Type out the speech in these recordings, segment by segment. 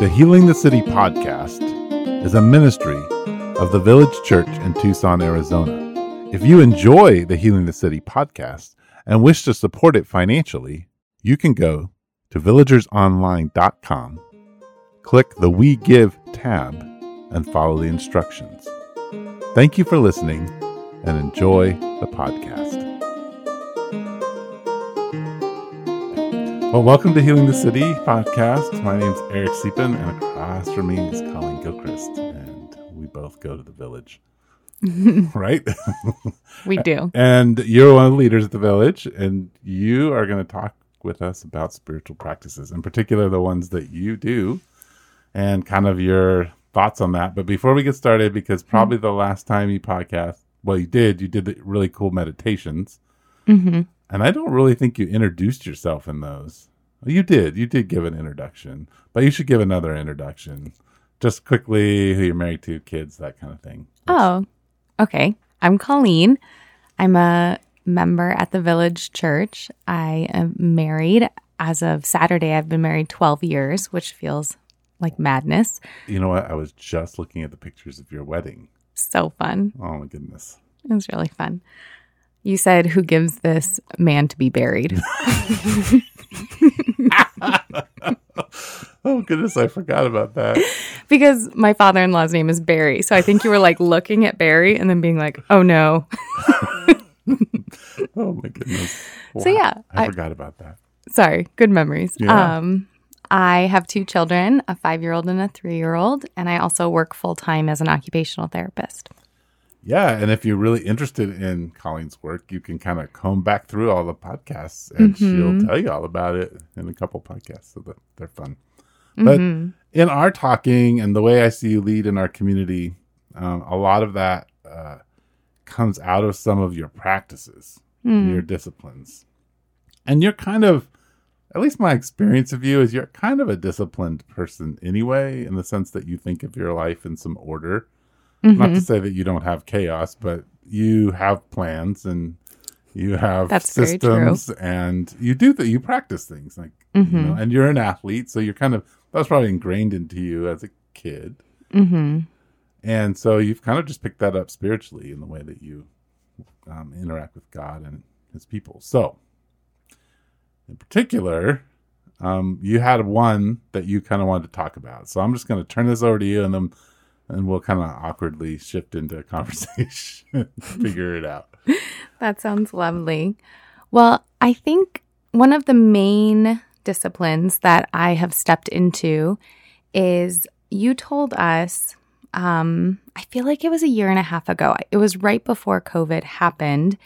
The Healing the City podcast is a ministry of the Village Church in Tucson, Arizona. If you enjoy the Healing the City podcast and wish to support it financially, you can go to villagersonline.com, click the We Give tab, and follow the instructions. Thank you for listening and enjoy the podcast. Well, welcome to Healing the City podcast. My name's Eric Siepen, and across from me is Colleen Gilchrist, and we both go to the village. right? We do. and you're one of the leaders at the village, and you are going to talk with us about spiritual practices, in particular the ones that you do, and kind of your thoughts on that. But before we get started, because probably the last time you podcast, well, you did, you did the really cool meditations, hmm and I don't really think you introduced yourself in those. You did, you did give an introduction, but you should give another introduction. Just quickly, who you're married to, kids, that kind of thing. Oh, okay. I'm Colleen. I'm a member at the Village Church. I am married. As of Saturday, I've been married 12 years, which feels like madness. You know what? I was just looking at the pictures of your wedding. So fun. Oh my goodness. It was really fun. You said, Who gives this man to be buried? Oh goodness, I forgot about that. because my father in law's name is Barry. So I think you were like looking at Barry and then being like, Oh no. Oh my goodness. So, yeah, I, I- forgot about that. Sorry, good memories. Yeah. Um, I have two children, a five year old and a three year old, and I also work full time as an occupational therapist. Yeah, and if you're really interested in Colleen's work, you can kind of comb back through all the podcasts, and Mhm. she'll tell you all about it in a couple podcasts. So that they're fun. But Mhm. in our talking and the way I see you lead in our community, um, a lot of that uh, comes out of some of your practices, Mm. your disciplines. And you're kind of, at least my experience of you is you're kind of a disciplined person anyway, in the sense that you think of your life in some order. Not to Mhm. say that you don't have chaos, but you have plans and you have That's systems and you do that. You practice things like, you know, Mhm. and you're an athlete. So you're kind of, that was probably ingrained into you as a kid. Mhm. And so you've kind of just picked that up spiritually in the way that you um, interact with God and his people. So, in particular, um, you had one that you kind of wanted to talk about. So I'm just going to turn this over to you and then and we'll kind of awkwardly shift into a conversation, figure it out. That sounds lovely. Well, I think one of the main disciplines that I have stepped into is you told us, um, I feel like it was a year and a half ago. It was right before COVID happened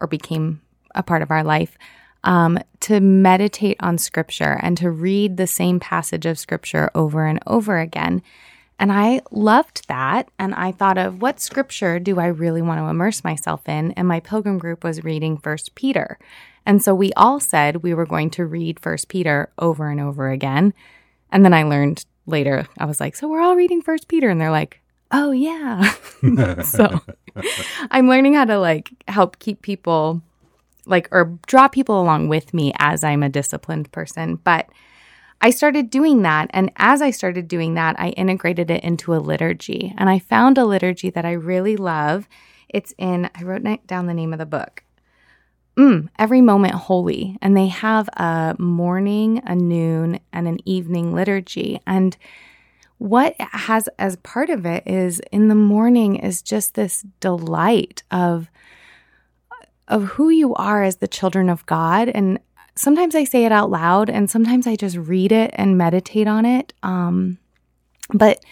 or became a part of our life. Um, to meditate on scripture and to read the same passage of scripture over and over again. And I loved that. And I thought of what scripture do I really want to immerse myself in? And my pilgrim group was reading First Peter. And so we all said we were going to read First Peter over and over again. And then I learned later, I was like, so we're all reading First Peter. And they're like, oh, yeah. so I'm learning how to like help keep people like or draw people along with me as I'm a disciplined person. But I started doing that. And as I started doing that, I integrated it into a liturgy. And I found a liturgy that I really love. It's in, I wrote down the name of the book. Mm, Every Moment Holy. And they have a morning, a noon, and an evening liturgy. And what has as part of it is in the morning is just this delight of of who you are as the children of God and sometimes I say it out loud and sometimes I just read it and meditate on it um but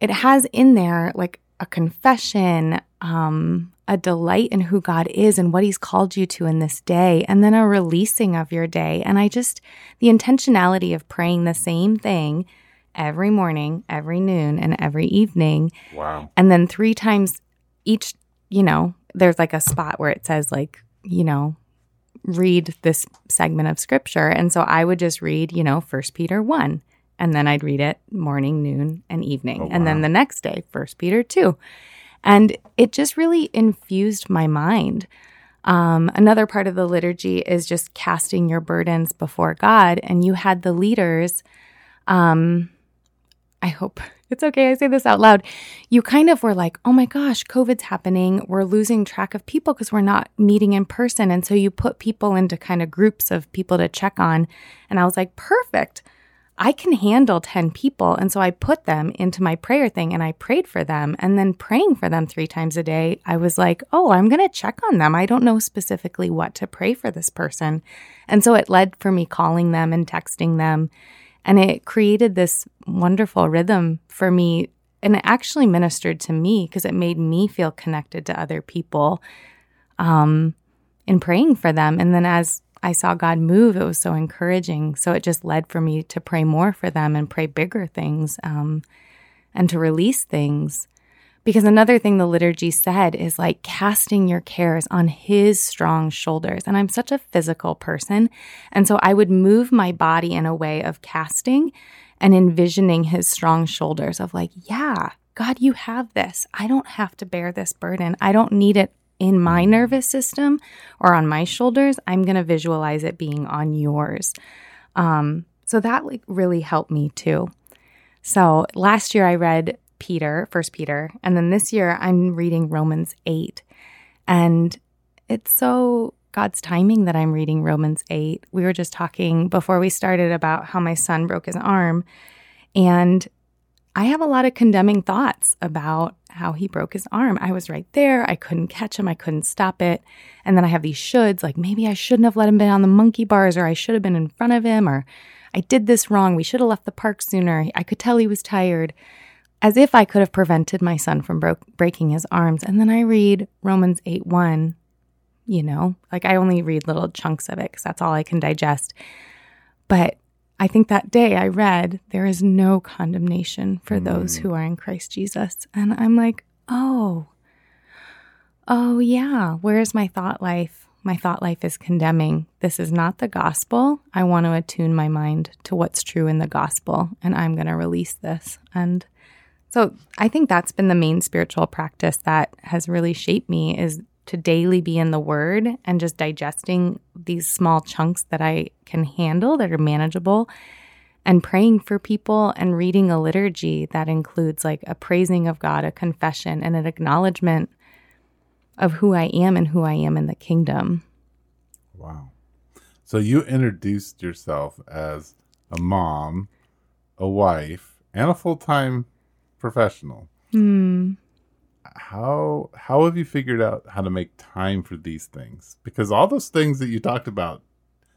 it has in there like a confession um a delight in who God is and what he's called you to in this day and then a releasing of your day and I just the intentionality of praying the same thing every morning, every noon and every evening Wow. and then three times each you know there's like a spot where it says like you know read this segment of scripture. And so i would just read you know first peter 1 and then i'd read it morning noon and evening Oh, and then the next day first peter 2 and it just really infused my mind. Um, another part of the liturgy is just casting your burdens before god and you had the leaders um, I hope it's okay. I say this out loud. You kind of were like, oh my gosh, COVID's happening. We're losing track of people because we're not meeting in person. And so you put people into kind of groups of people to check on. And I was like, perfect. I can handle 10 people. And so I put them into my prayer thing and I prayed for them. And then praying for them three times a day, I was like, oh, I'm going to check on them. I don't know specifically what to pray for this person. And so it led for me calling them and texting them. And it created this wonderful rhythm for me. And it actually ministered to me because it made me feel connected to other people um, in praying for them. And then as I saw God move, it was so encouraging. So it just led for me to pray more for them and pray bigger things um, and to release things. Because another thing the liturgy said is like casting your cares on his strong shoulders. And I'm such a physical person. And so I would move my body in a way of casting and envisioning his strong shoulders of like, yeah, God, you have this. I don't have to bear this burden. I don't need it in my nervous system or on my shoulders, I'm going to visualize it being on yours. Um, so that like really helped me too. So last year I read Peter, First Peter, and then this year I'm reading Romans 8. And it's so God's timing that I'm reading Romans 8. We were just talking before we started about how my son broke his arm. And I have a lot of condemning thoughts about how he broke his arm. I was right there. I couldn't catch him. I couldn't stop it. And then I have these shoulds like maybe I shouldn't have let him be on the monkey bars or I should have been in front of him or I did this wrong. We should have left the park sooner. I could tell he was tired. As if I could have prevented my son from bro- breaking his arms. And then I read Romans 8 1, you know, like I only read little chunks of it because that's all I can digest. But I think that day I read, there is no condemnation for mm. those who are in Christ Jesus. And I'm like, oh, oh, yeah, where's my thought life? My thought life is condemning. This is not the gospel. I want to attune my mind to what's true in the gospel, and I'm going to release this. And so I think that's been the main spiritual practice that has really shaped me is to daily be in the word and just digesting these small chunks that I can handle that are manageable and praying for people and reading a liturgy that includes like a praising of God, a confession, and an acknowledgement of who I am and who I am in the kingdom. Wow. So you introduced yourself as a mom, a wife, and a full time professional. Hmm how how have you figured out how to make time for these things? Because all those things that you talked about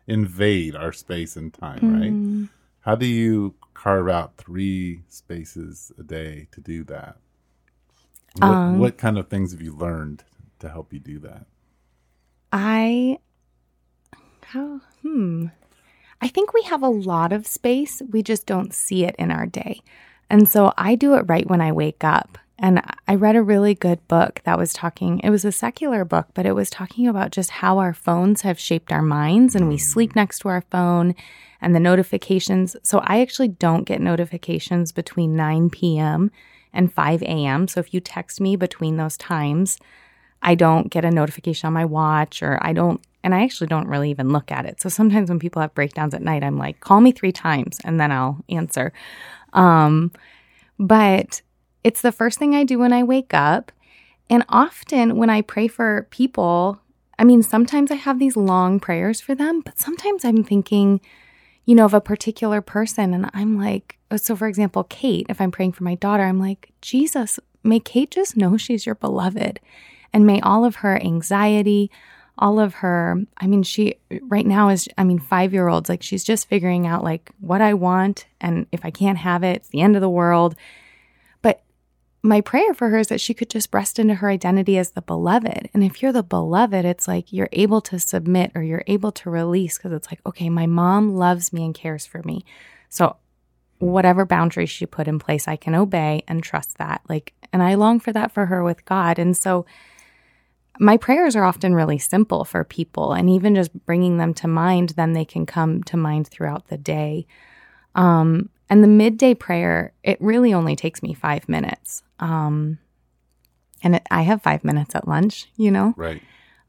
invade our space and time, mm. right? How do you carve out three spaces a day to do that? What, um, what kind of things have you learned to help you do that? I how hmm I think we have a lot of space. We just don't see it in our day. And so I do it right when I wake up. And I read a really good book that was talking, it was a secular book, but it was talking about just how our phones have shaped our minds and we sleep next to our phone and the notifications. So I actually don't get notifications between 9 p.m. and 5 a.m. So if you text me between those times, I don't get a notification on my watch or I don't, and I actually don't really even look at it. So sometimes when people have breakdowns at night, I'm like, call me three times and then I'll answer. Um, but it's the first thing I do when I wake up. And often when I pray for people, I mean, sometimes I have these long prayers for them, but sometimes I'm thinking, you know, of a particular person. And I'm like, oh, so for example, Kate, if I'm praying for my daughter, I'm like, Jesus, may Kate just know she's your beloved. And may all of her anxiety, all of her, I mean, she right now is, I mean, five year olds, like she's just figuring out like what I want. And if I can't have it, it's the end of the world But my prayer for her is that she could just rest into her identity as the beloved. And if you're the beloved, it's like you're able to submit or you're able to release because it's like, okay, my mom loves me and cares for me. So whatever boundaries she put in place, I can obey and trust that. Like, and I long for that for her with God. And so my prayers are often really simple for people, and even just bringing them to mind, then they can come to mind throughout the day. Um, and the midday prayer, it really only takes me five minutes. Um, and it, I have five minutes at lunch, you know? Right.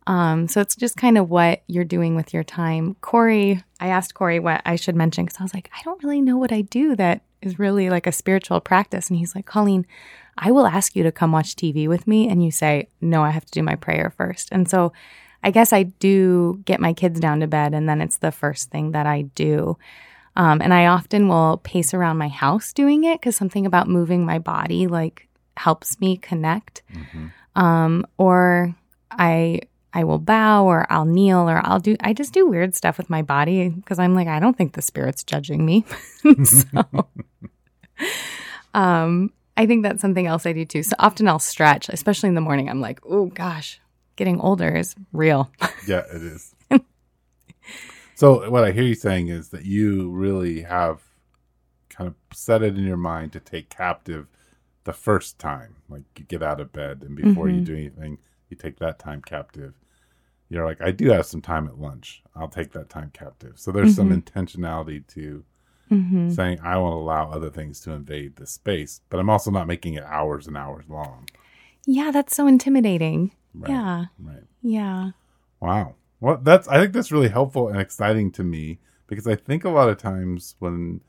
Um, so it's just kind of what you're doing with your time. Corey, I asked Corey what I should mention because I was like, I don't really know what I do that is really like a spiritual practice. And he's like, Colleen, I will ask you to come watch TV with me. And you say, no, I have to do my prayer first. And so I guess I do get my kids down to bed, and then it's the first thing that I do. Um, and I often will pace around my house doing it because something about moving my body like helps me connect. Mm-hmm. Um, or I I will bow or I'll kneel or I'll do I just do weird stuff with my body because I'm like I don't think the spirit's judging me. so um I think that's something else I do too. So often I'll stretch, especially in the morning. I'm like, oh gosh, getting older is real. yeah, it is. so what I hear you saying is that you really have kind of set it in your mind to take captive the first time, like you get out of bed and before mm-hmm. you do anything, you take that time captive. You're like, I do have some time at lunch. I'll take that time captive. So there's mm-hmm. some intentionality to mm-hmm. saying I won't allow other things to invade the space, but I'm also not making it hours and hours long. Yeah, that's so intimidating. Right, yeah. Right. Yeah. Wow. Well, that's I think that's really helpful and exciting to me because I think a lot of times when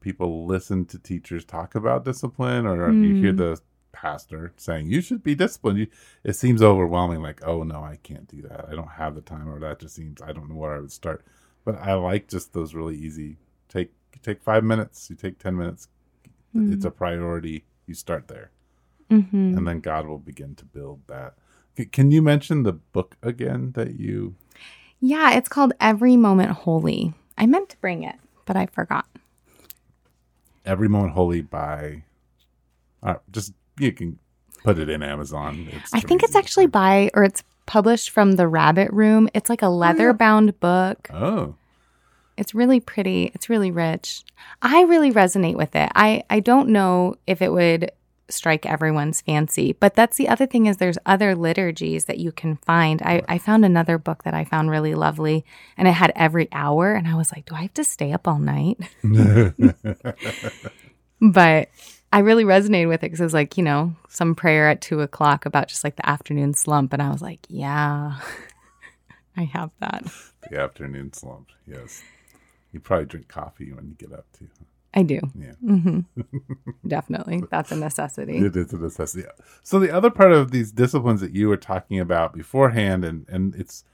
people listen to teachers talk about discipline or mm. you hear mm. the pastor saying you should be disciplined, you, it seems overwhelming. Like, oh no, I can't do that. I don't have the time, or that just seems I don't know where I would start. But I like just those really easy. Take take five minutes. You take ten minutes. Mm. It's a priority. You start there, mm-hmm. and then God will begin to build that. Can you mention the book again that you? Yeah, it's called Every Moment Holy. I meant to bring it, but I forgot. Every Moment Holy by, uh, just you can put it in Amazon. It's I think it's actually by, or it's published from the Rabbit Room. It's like a leather bound oh, book. Oh. It's really pretty. It's really rich. I really resonate with it. I, I don't know if it would strike everyone's fancy. But that's the other thing is there's other liturgies that you can find. I, I found another book that I found really lovely and it had every hour and I was like, do I have to stay up all night? but I really resonated with it because it was like, you know, some prayer at two o'clock about just like the afternoon slump. And I was like, yeah, I have that. The afternoon slump, yes. You probably drink coffee when you get up too. I do. Yeah. Mm-hmm. Definitely. That's a necessity. It is a necessity. So the other part of these disciplines that you were talking about beforehand, and, and it's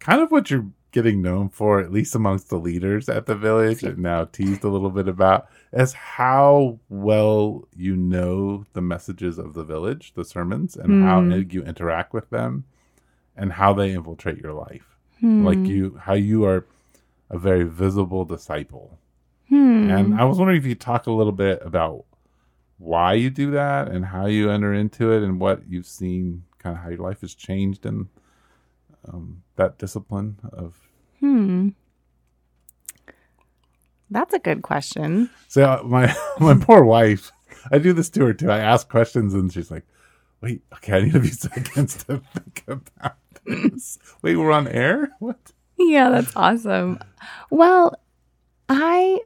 kind of what you're getting known for, at least amongst the leaders at the village, and now teased a little bit about, is how well you know the messages of the village, the sermons, and mm. how you interact with them, and how they infiltrate your life. Mm. Like you, how you are a very visible disciple Hmm. And I was wondering if you talk a little bit about why you do that and how you enter into it and what you've seen, kind of how your life has changed in um, that discipline of. Hmm. That's a good question. So uh, my my poor wife, I do this to her too. I ask questions and she's like, "Wait, okay, I need a few seconds to think about this." Wait, we're on air. What? Yeah, that's awesome. Well, I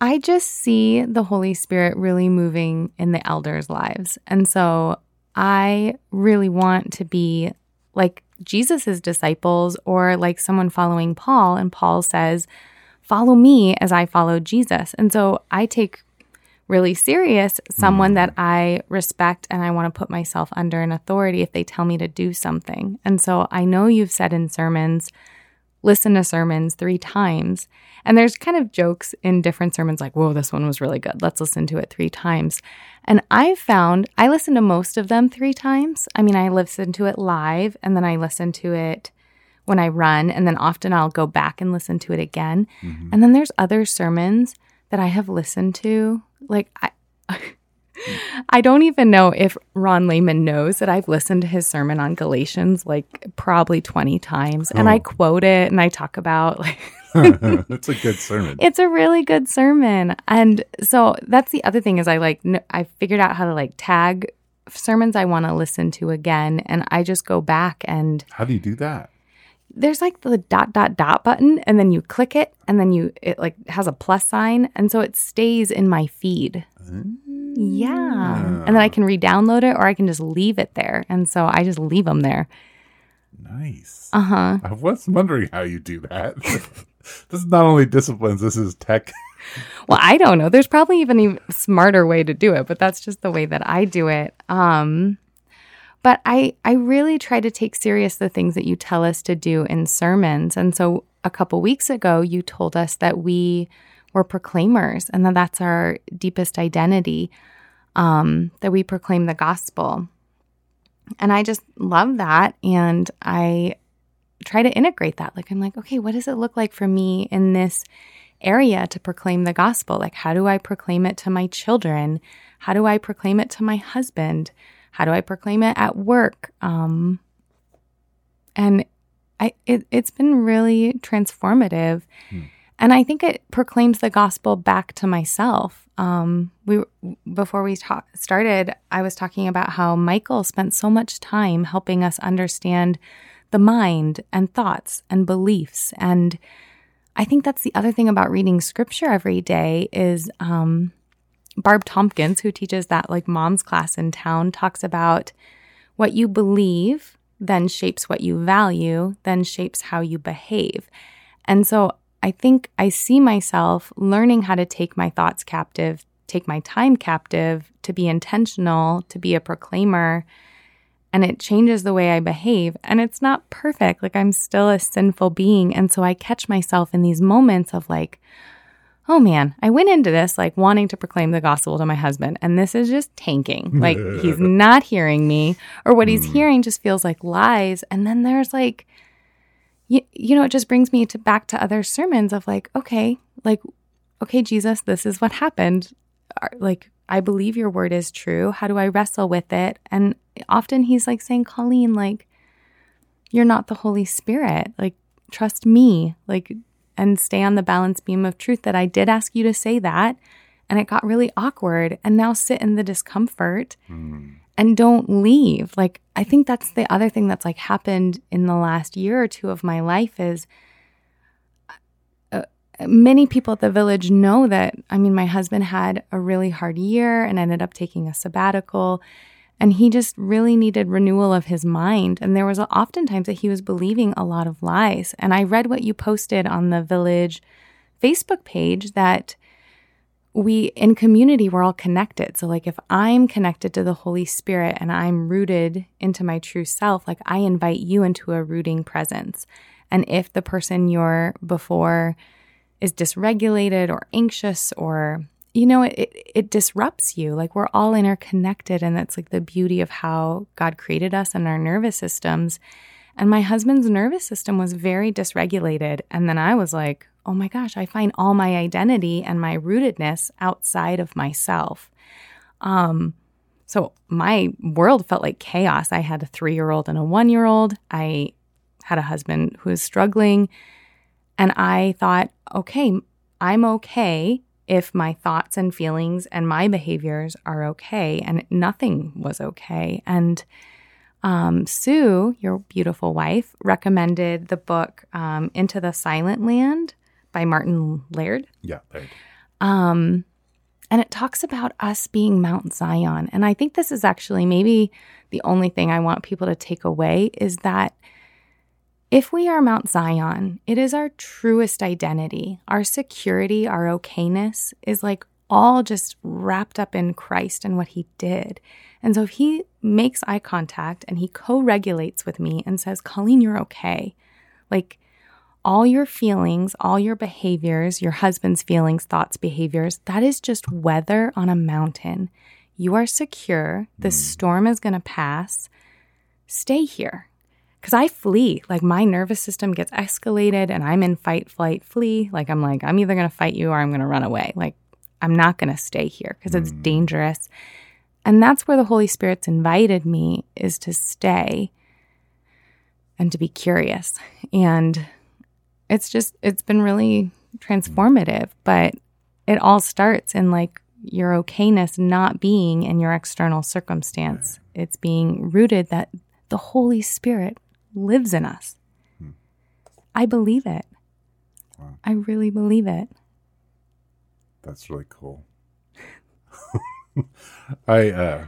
I just see the Holy Spirit really moving in the elders' lives. And so I really want to be like Jesus's disciples or like someone following Paul. And Paul says, Follow me as I follow Jesus. And so I take really serious someone hmm. that I respect and I want to put myself under an authority if they tell me to do something. And so I know you've said in sermons, listen to sermons three times. And there's kind of jokes in different sermons like, whoa, this one was really good. Let's listen to it three times. And I found I listen to most of them three times. I mean, I listen to it live and then I listen to it when I run. And then often I'll go back and listen to it again. Mm-hmm. And then there's other sermons that I have listened to. Like, I. I don't even know if Ron Lehman knows that I've listened to his sermon on Galatians like probably 20 times. And I oh. quote it and I talk about like it's a good sermon. It's a really good sermon. And so that's the other thing is I like I figured out how to like tag sermons I want to listen to again and I just go back and How do you do that? There's like the dot dot dot button and then you click it and then you it like has a plus sign and so it stays in my feed. Mm. Yeah. And then I can re-download it or I can just leave it there. And so I just leave them there. Nice. Uh-huh. I was wondering how you do that. this is not only disciplines, this is tech well, I don't know. There's probably even a smarter way to do it, but that's just the way that I do it. Um, but I, I really try to take serious the things that you tell us to do in sermons. And so a couple weeks ago, you told us that we were proclaimers and that that's our deepest identity, um, that we proclaim the gospel. And I just love that. And I try to integrate that. Like, I'm like, okay, what does it look like for me in this area to proclaim the gospel? Like, how do I proclaim it to my children? How do I proclaim it to my husband? How do I proclaim it at work? Um, and I, it, it's been really transformative. Hmm. And I think it proclaims the gospel back to myself. Um, we before we ta- started, I was talking about how Michael spent so much time helping us understand the mind and thoughts and beliefs. And I think that's the other thing about reading scripture every day is um, Barb Tompkins, who teaches that like mom's class in town, talks about what you believe then shapes what you value, then shapes how you behave. And so I think I see myself learning how to take my thoughts captive, take my time captive, to be intentional, to be a proclaimer. And it changes the way I behave. And it's not perfect. Like I'm still a sinful being. And so I catch myself in these moments of like, oh man, I went into this like wanting to proclaim the gospel to my husband, and this is just tanking. Like he's not hearing me, or what he's hmm. hearing just feels like lies. And then there's like, you, you know, it just brings me to back to other sermons of like, okay, like, okay, Jesus, this is what happened. Like, I believe your word is true. How do I wrestle with it? And often he's like saying, Colleen, like, you're not the Holy Spirit. Like, trust me. Like, and stay on the balance beam of truth that I did ask you to say that and it got really awkward and now sit in the discomfort mm. And don't leave. Like I think that's the other thing that's like happened in the last year or two of my life is uh, many people at the village know that I mean my husband had a really hard year and ended up taking a sabbatical and he just really needed renewal of his mind. And there was oftentimes that he was believing a lot of lies. And I read what you posted on the village Facebook page that we in community we're all connected so like if i'm connected to the holy spirit and i'm rooted into my true self like i invite you into a rooting presence and if the person you're before is dysregulated or anxious or you know, it, it, it disrupts you. Like we're all interconnected, and that's like the beauty of how God created us and our nervous systems. And my husband's nervous system was very dysregulated. And then I was like, oh my gosh, I find all my identity and my rootedness outside of myself. Um, so my world felt like chaos. I had a three year old and a one year old. I had a husband who was struggling. And I thought, okay, I'm okay if my thoughts and feelings and my behaviors are okay. And nothing was okay. And um, Sue, your beautiful wife, recommended the book um, Into the Silent Land by Martin Laird. Yeah, Laird. Um, and it talks about us being Mount Zion. And I think this is actually maybe the only thing I want people to take away is that if we are Mount Zion, it is our truest identity. Our security, our okayness is like all just wrapped up in Christ and what he did. And so if he makes eye contact and he co regulates with me and says, Colleen, you're okay, like all your feelings, all your behaviors, your husband's feelings, thoughts, behaviors, that is just weather on a mountain. You are secure. The mm. storm is going to pass. Stay here because I flee. Like my nervous system gets escalated and I'm in fight, flight, flee. Like I'm like, I'm either going to fight you or I'm going to run away. Like I'm not going to stay here because it's mm. dangerous. And that's where the Holy Spirit's invited me is to stay and to be curious. And it's just, it's been really transformative, but it all starts in like your okayness not being in your external circumstance. It's being rooted that the Holy Spirit lives in us. Hmm. I believe it. Wow. I really believe it. That's really cool. I uh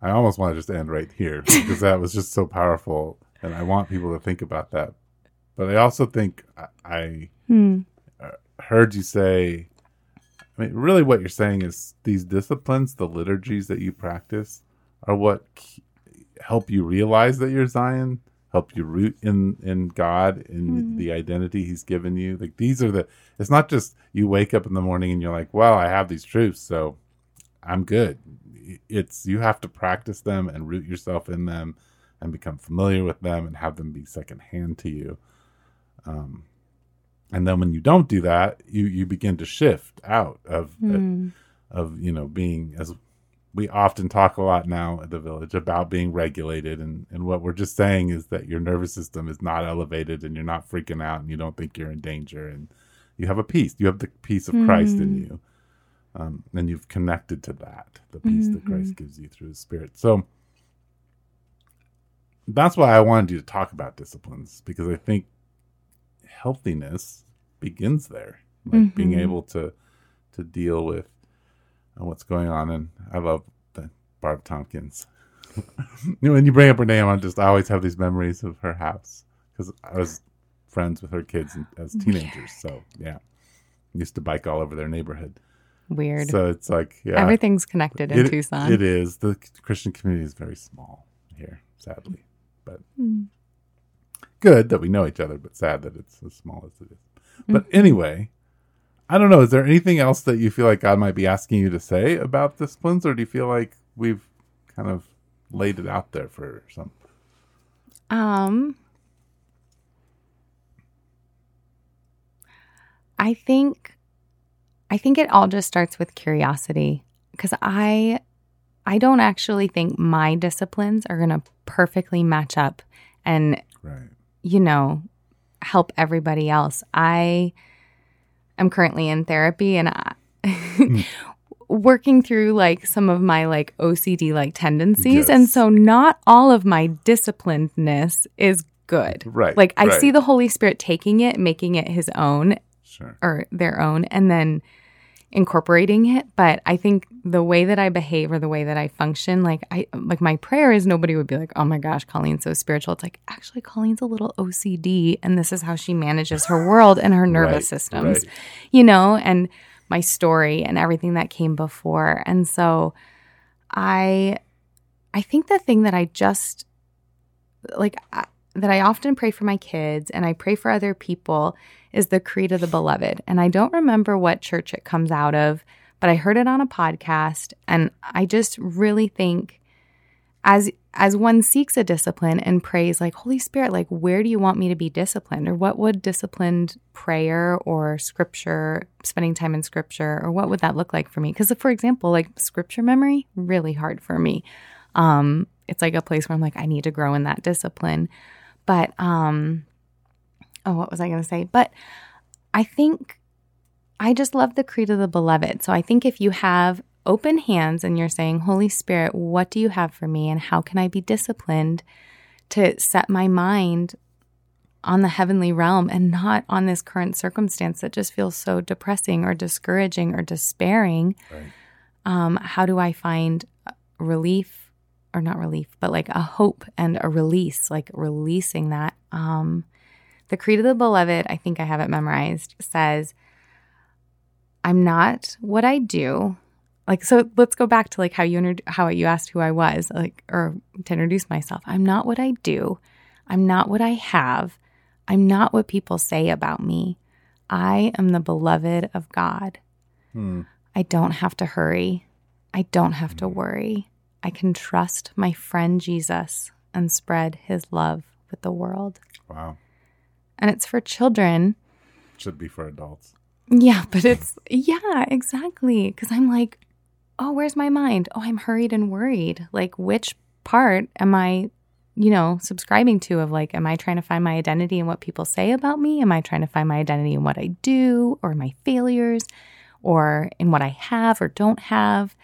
I almost want to just end right here because that was just so powerful and I want people to think about that. But I also think I, I hmm. uh, heard you say, I mean, really what you're saying is these disciplines, the liturgies that you practice, are what help you realize that you're Zion, help you root in in God, in the identity He's given you. Like these are the. It's not just you wake up in the morning and you're like, well, I have these truths, so I'm good. It's you have to practice them and root yourself in them and become familiar with them and have them be secondhand to you. Um, and then when you don't do that, you you begin to shift out of Mm. of you know being as we often talk a lot now at the village about being regulated. And and what we're just saying is that your nervous system is not elevated and you're not freaking out and you don't think you're in danger. And you have a peace you have the peace of christ in Mm. you. Um, and you've connected to that the peace that christ gives you through his spirit. So that's why i wanted you to talk about disciplines because i think healthiness begins there like being Mhm. able to to deal with uh, what's going on. And i love the barb tompkins. You know, when you bring up her name i just i always have these memories of her house because i was friends with her kids as teenagers. So yeah. Used to bike all over their neighborhood. Weird. so it's like yeah. Everything's connected in it, Tucson. it is. The christian community is very small here sadly. But Mm. Good that we know each other but sad that it's as small as it is. But Mm-hmm. anyway i don't know. Is there anything else that you feel like god might be asking you to say about disciplines or do you feel like we've kind of laid it out there for some? Um, I think, I think it all just starts with curiosity because I, I don't actually think my disciplines are going to perfectly match up and right you know help everybody else. I am currently in therapy and I, hmm. working through like some of my like OCD like tendencies and so not all of my disciplinedness is good. Right, Like I right. see the Holy Spirit taking it, making it his own sure or their own and then incorporating it but i think the way that i behave or the way that i function like i like my prayer is nobody would be like oh my gosh colleen's so spiritual it's like actually colleen's a little ocd and this is how she manages her world and her nervous Right, systems right. you know and my story and everything that came before and so i i think the thing that i just like I, that I often pray for my kids and I pray for other people is the creed of the beloved. And I don't remember what church it comes out of, but I heard it on a podcast and I just really think as as one seeks a discipline and prays like Holy Spirit, like where do you want me to be disciplined or what would disciplined prayer or scripture, spending time in scripture or what would that look like for me? Cuz for example, like scripture memory really hard for me. Um it's like a place where I'm like I need to grow in that discipline. But um oh, what was I going to say? But I think I just love the creed of the beloved. So I think if you have open hands and you're saying, Holy Spirit, what do you have for me? And how can I be disciplined to set my mind on the heavenly realm and not on this current circumstance that just feels so depressing or discouraging or despairing? right um, how do I find relief or not relief, but like a hope and a release, like releasing that. Um, the Creed of the Beloved, I think I have it memorized, says, I'm not what I do. Like, so let's go back to like how you, inter- how you asked who I was, like, or to introduce myself. I'm not what I do. I'm not what I have. I'm not what people say about me. I am the beloved of God. Hmm. I don't have to hurry. I don't have to worry. I can trust my friend Jesus and spread his love with the world. wow And it's for children. should be for adults Yeah, but it's, yeah, exactly. Because I'm like, oh, where's my mind? Oh, I'm hurried and worried. Like, which part am I, you know, subscribing to? Of like, am I trying to find my identity in what people say about me? Am I trying to find my identity in what I do or my failures or in what I have or don't have?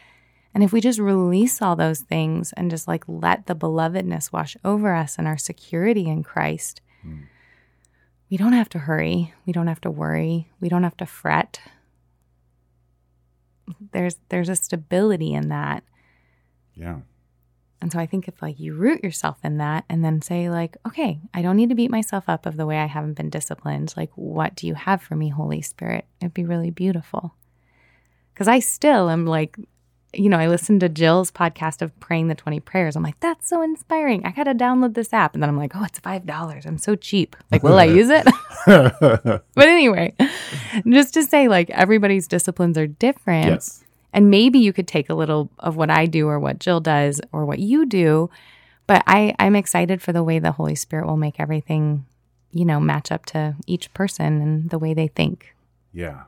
And if we just release all those things and just like let the belovedness wash over us and our security in Christ, hmm. we don't have to hurry. We don't have to worry. We don't have to fret. There's there's a stability in that. yeah And so I think if like you root yourself in that and then say like, okay, I don't need to beat myself up of the way I haven't been disciplined. Like, what do you have for me, Holy Spirit? It'd be really beautiful. Cause I still am like, you know, I listened to Jill's podcast of praying the 20 prayers. I'm like, that's so inspiring. I got to download this app. And then I'm like, oh, it's $5. I'm so cheap. Like, will I use it? but anyway, just to say, like, everybody's disciplines are different. yes. And maybe you could take a little of what I do or what Jill does or what you do. But I, I'm excited for the way the Holy Spirit will make everything, you know, match up to each person and the way they think. Yeah.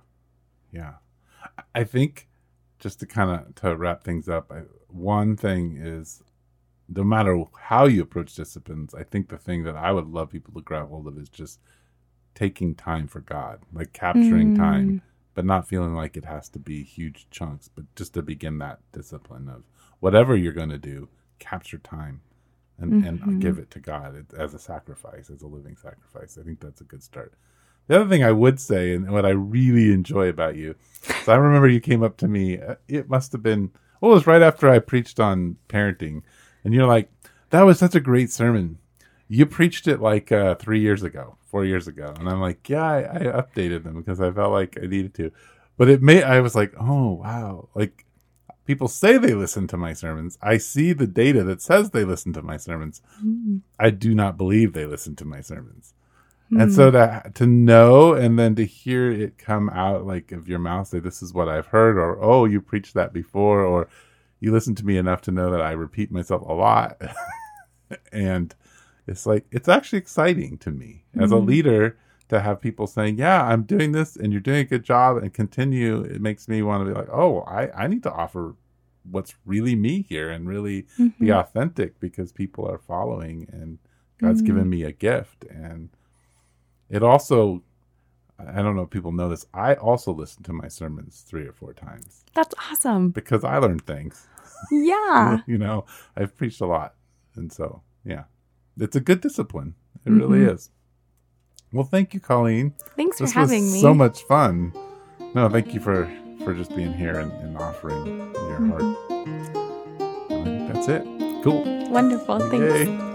Yeah. I- I think just to kind of to wrap things up, I, one thing is no matter how you approach disciplines, I think the thing that I would love people to grab hold of is just taking time for God, like capturing time, mm. but not feeling like it has to be huge chunks, but just to begin that discipline of whatever you're going to do, capture time and, and give mm-hmm. it to God as a sacrifice, as a living sacrifice. I think that's a good start. The other thing I would say, and what I really enjoy about you, so I remember you came up to me. uh, It must have been, well, it was right after I preached on parenting, and you're like, "That was such a great sermon. You preached it like uh, three years ago, four years ago," and I'm like, "Yeah, I, I updated them because I felt like I needed to." But it may, I was like, "Oh wow!" Like people say they listen to my sermons. I see the data that says they listen to my sermons. I do not believe they listen to my sermons. And so hmm. to to know and then to hear it come out like of your mouth, say this is what I've heard, or oh, you preached that before, or you listen to me enough to know that I repeat myself a lot. and it's like it's actually exciting to me as a hmm. leader to have people saying, Yeah, I'm doing this and you're doing a good job and continue. It makes me want to be like, Oh, I, I need to offer what's really me here and really be mm-hmm. authentic because people are following and God's given mm. me a gift. And it also, I don't know if people know this, I also listen to my sermons three or four times That's awesome. because I learn things. Yeah. you know, I've preached a lot. And so, yeah, it's a good discipline. It mm-hmm. really is. Well, thank you, Colleen. Thanks for This having was me. so much fun. No, thank you for for just being here and, and offering your mm-hmm. heart. I think that's it. Cool. Wonderful. Thanks. Yay.